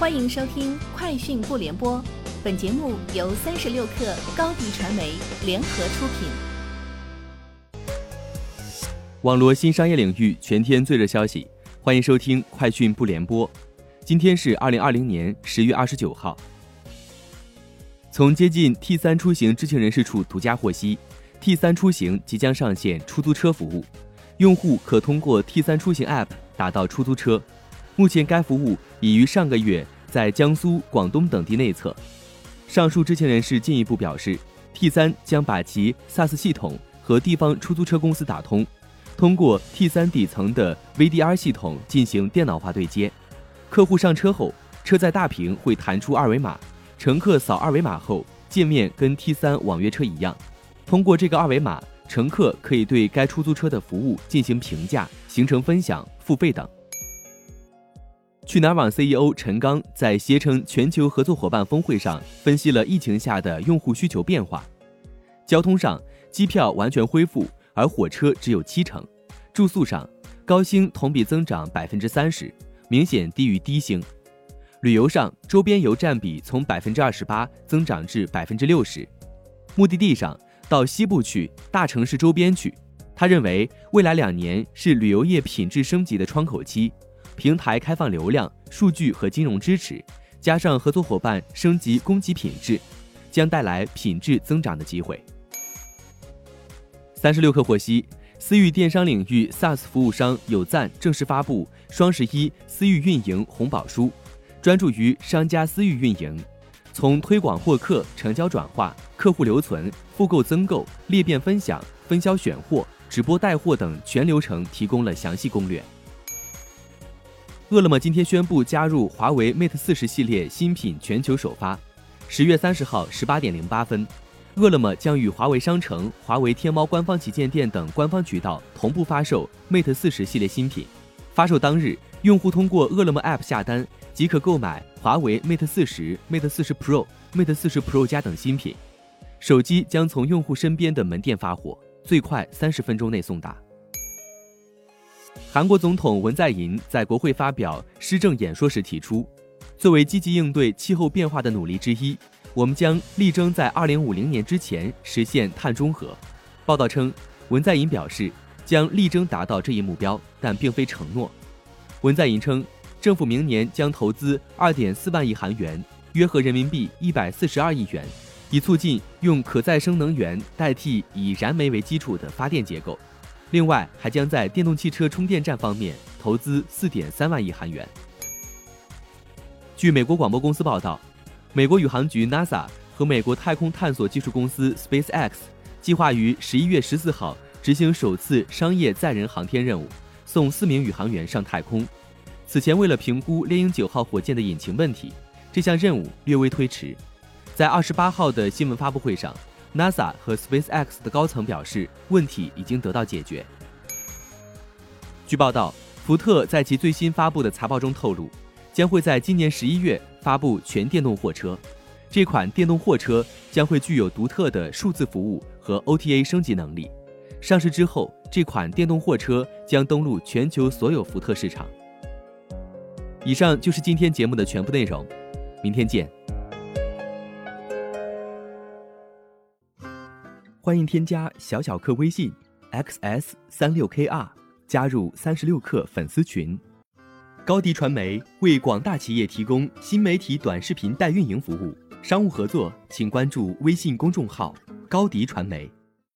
欢迎收听《快讯不联播》，本节目由三十六克高低传媒联合出品。网络新商业领域全天最热消息，欢迎收听《快讯不联播》。今天是二零二零年十月二十九号。从接近 T 三出行知情人士处独家获悉，T 三出行即将上线出租车服务，用户可通过 T 三出行 App 打到出租车。目前该服务已于上个月在江苏、广东等地内测。上述知情人士进一步表示，T3 将把其 SaaS 系统和地方出租车公司打通，通过 T3 底层的 VDR 系统进行电脑化对接。客户上车后，车载大屏会弹出二维码，乘客扫二维码后，界面跟 T3 网约车一样。通过这个二维码，乘客可以对该出租车的服务进行评价、行程分享、付费等。去哪儿网 CEO 陈刚在携程全球合作伙伴峰会上分析了疫情下的用户需求变化。交通上，机票完全恢复，而火车只有七成；住宿上，高星同比增长百分之三十，明显低于低星；旅游上，周边游占比从百分之二十八增长至百分之六十；目的地上，到西部去，大城市周边去。他认为，未来两年是旅游业品质升级的窗口期。平台开放流量、数据和金融支持，加上合作伙伴升级供给品质，将带来品质增长的机会。三十六氪获悉，私域电商领域 SaaS 服务商有赞正式发布双十一私域运营红宝书，专注于商家私域运营，从推广获客、成交转化、客户留存、复购增购、裂变分享、分销选货、直播带货等全流程提供了详细攻略。饿了么今天宣布加入华为 Mate 四十系列新品全球首发，十月三十号十八点零八分，饿了么将与华为商城、华为天猫官方旗舰店等官方渠道同步发售 Mate 四十系列新品。发售当日，用户通过饿了么 App 下单即可购买华为 Mate 四十、Mate 四十 Pro、Mate 四十 Pro 加等新品。手机将从用户身边的门店发货，最快三十分钟内送达。韩国总统文在寅在国会发表施政演说时提出，作为积极应对气候变化的努力之一，我们将力争在2050年之前实现碳中和。报道称，文在寅表示将力争达到这一目标，但并非承诺。文在寅称，政府明年将投资2.4万亿韩元，约合人民币142亿元，以促进用可再生能源代替以燃煤为基础的发电结构。另外，还将在电动汽车充电站方面投资四点三万亿韩元。据美国广播公司报道，美国宇航局 NASA 和美国太空探索技术公司 SpaceX 计划于十一月十四号执行首次商业载人航天任务，送四名宇航员上太空。此前，为了评估猎鹰九号火箭的引擎问题，这项任务略微推迟。在二十八号的新闻发布会上。NASA 和 SpaceX 的高层表示，问题已经得到解决。据报道，福特在其最新发布的财报中透露，将会在今年十一月发布全电动货车。这款电动货车将会具有独特的数字服务和 OTA 升级能力。上市之后，这款电动货车将登陆全球所有福特市场。以上就是今天节目的全部内容，明天见。欢迎添加小小客微信，xs 三六 kr，加入三十六氪粉丝群。高迪传媒为广大企业提供新媒体短视频代运营服务，商务合作请关注微信公众号高迪传媒。